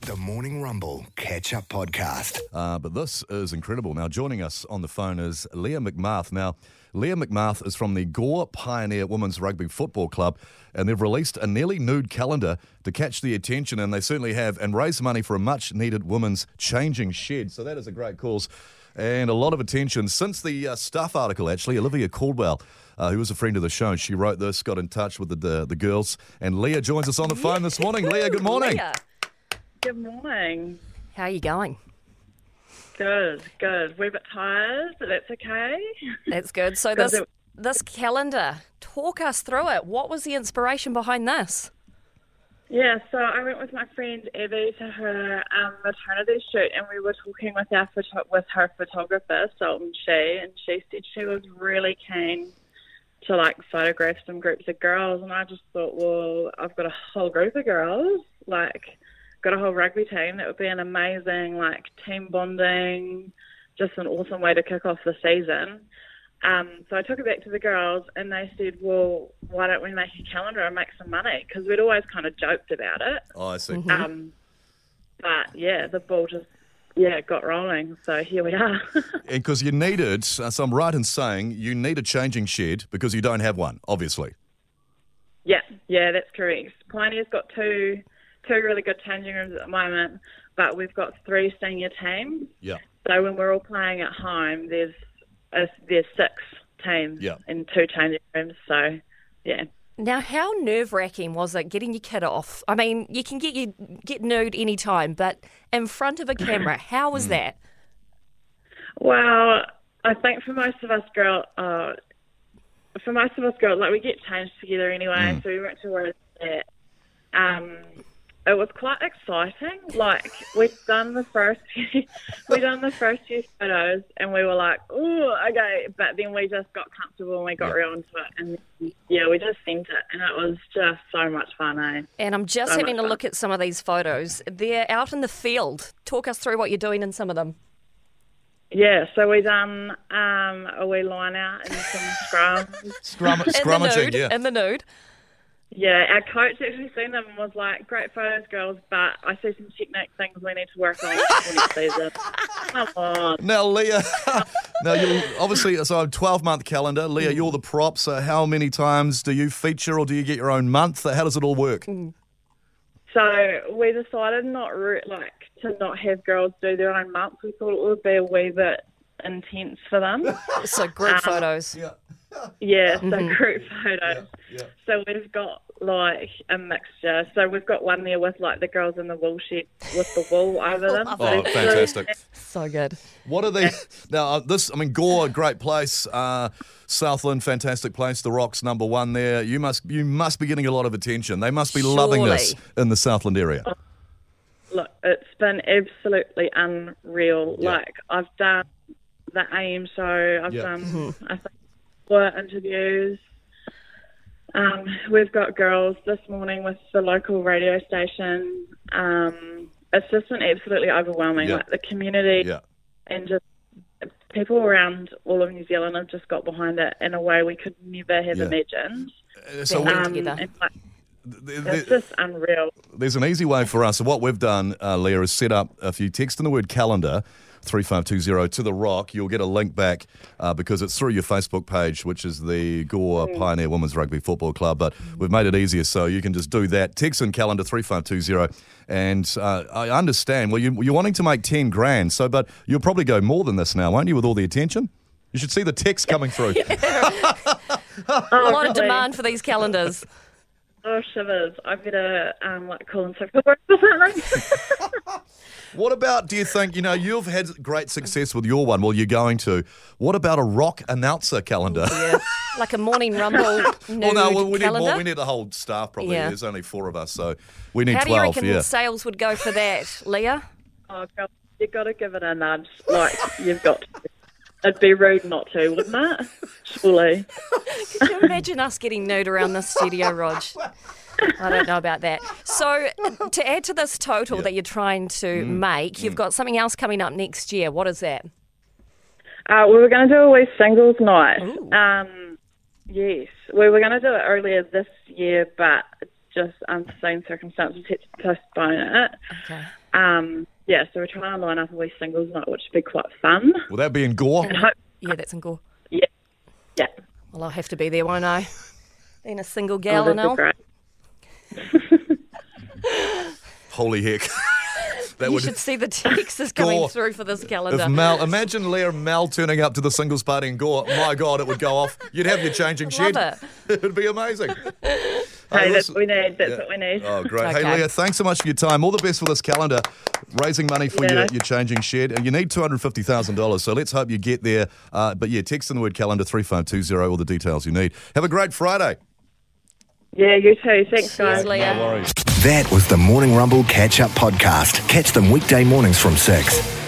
The Morning Rumble Catch Up Podcast. Uh, but this is incredible. Now, joining us on the phone is Leah McMath. Now, Leah McMath is from the Gore Pioneer Women's Rugby Football Club, and they've released a nearly nude calendar to catch the attention, and they certainly have, and raise money for a much needed women's changing shed. So that is a great cause and a lot of attention since the uh, Stuff article, actually. Olivia Caldwell. Uh, who was a friend of the show? She wrote this, got in touch with the, the, the girls, and Leah joins us on the phone this morning. Leah, good morning. Leah, Good morning. how are you going? Good, good. We're a bit tired, but that's okay. That's good. So this this calendar, talk us through it. What was the inspiration behind this? Yeah, so I went with my friend Evie to her um, maternity shoot, and we were talking with our photo- with her photographer, Sultan She, and she said she was really keen to like photograph some groups of girls, and I just thought, well, I've got a whole group of girls, like got a whole rugby team. That would be an amazing like team bonding, just an awesome way to kick off the season. Um, so I took it back to the girls, and they said, "Well, why don't we make a calendar and make some money?" Because we'd always kind of joked about it. Oh, I see. Um, but yeah, the ball just yeah got rolling. So here we are. Because you needed, uh, so I'm right in saying you need a changing shed because you don't have one, obviously. yeah, yeah, that's correct. Pioneer's got two two really good changing rooms at the moment, but we've got three senior teams. Yeah. So when we're all playing at home, there's a, there's six teams Yeah. in two changing rooms. So yeah. Now, how nerve wracking was it getting your kid off? I mean, you can get you get nude anytime, but in front of a camera, how was that? Well, I think for most of us girls, uh, for most of us girls, like we get changed together anyway, so we weren't too worried about that. Um, it was quite exciting. Like we'd done the first, few, we done the first few photos, and we were like, "Oh, okay," but then we just got comfortable and we got real into it, and yeah, we just sent it, and it was just so much fun, eh? And I'm just So having much a fun. look at some of these photos. They're out in the field. Talk us through what you're doing in some of them. Yeah, so we done um, a wee line out and some scrum, Scrum, In the scrummaging, yeah. In the nude. Yeah, our coach actually seen them and was like, "Great photos, girls, but I see some technique things we need to work on for next season." Come on. Now, Leah, now you obviously, so a 12 month calendar. Leah, mm. you're the prop. So, how many times do you feature or do you get your own month? How does it all work? Mm. So we decided not re- like to not have girls do their own month. We thought it would be a wee bit intense for them. So group um, photos. Yeah. Yeah, so group photos. yeah. So we've got like a mixture. So we've got one there with like the girls in the wool shed with the wool over them. Oh, there's fantastic. So good. What are they now? Uh, this, I mean, Gore, great place. Uh, Southland, fantastic place. The Rocks, number one there. You must, you must be getting a lot of attention. They must be loving this in the Southland area. Look, it's been absolutely unreal. Yeah. Like I've done the AM show, I've Yeah. done I think four interviews. Um, we've got girls this morning with the local radio station. Um, it's just been absolutely overwhelming. Yeah. Like the community Yeah. and just people around all of New Zealand have just got behind it in a way we could never have Yeah. imagined. So we- Um, together. and, like, th- th- it's just unreal. there's an easy way for us. So what we've done, uh, Leah, is set up. If you text in the word calendar. 3520 to the rock, you'll get a link back uh, because it's through your Facebook page, which is the Gore Pioneer Women's Rugby Football Club. But we've made it easier so you can just do that. Text in calendar 3520. And uh, I understand, well, you, you're wanting to make 10 grand, so but you'll probably go more than this now, won't you, with all the attention? You should see the text coming through. A lot of demand for these calendars. Oh, shivers. I better um, like call in sick for work or something. What about, do you think, you know, you've had great success with your one, well, you're going to. What about a rock announcer calendar? Yeah. Like a morning rumble nude well, no, we- we need more. We need a whole staff, probably. Yeah. There's only four of us, so we need How do you reckon yeah. sales would go for that, Leah? oh, girl, you've got to give it a nudge. Like, you've got to. It'd be rude not to, wouldn't it? Surely. Can you imagine us getting nude around the studio, Rog? I don't know about that. So, to add to this total that you're trying to Mm. make, you've got something else coming up next year. What is that? Uh, we were going to do a wee singles night. Um, yes, we were going to do it earlier this year, but just unforeseen circumstances had to postpone it. Okay. Um, yeah, so we're trying to line up a wee singles night, which would be quite fun. Will that be in Gore? And hope, Yeah, that's in Gore. yeah, yeah. Well, I'll have to be there, won't I? Being a single Oh, gal that'd and be all. Holy heck. that You would. should see the texts coming Gore. through for this calendar. If Mel, imagine Leah and Mel turning up to the singles party in Gore. My God, it would go off. You'd have your changing shed. Love It'd be amazing. Hey, that's what we need. That's Yeah. what we need. Oh, great. Hey, Leah, thanks so much for your time. All the best for this calendar. Raising money for Yeah. your, your changing shed. And you need $250,000. So let's hope you get there. Uh, but yeah, text in the word calendar 3520, all the details you need. Have a great Friday. Yeah, you too. Thanks, guys. Cheers, Leah. No worries. That was the Morning Rumble Catch Up Podcast. Catch them weekday mornings from 6.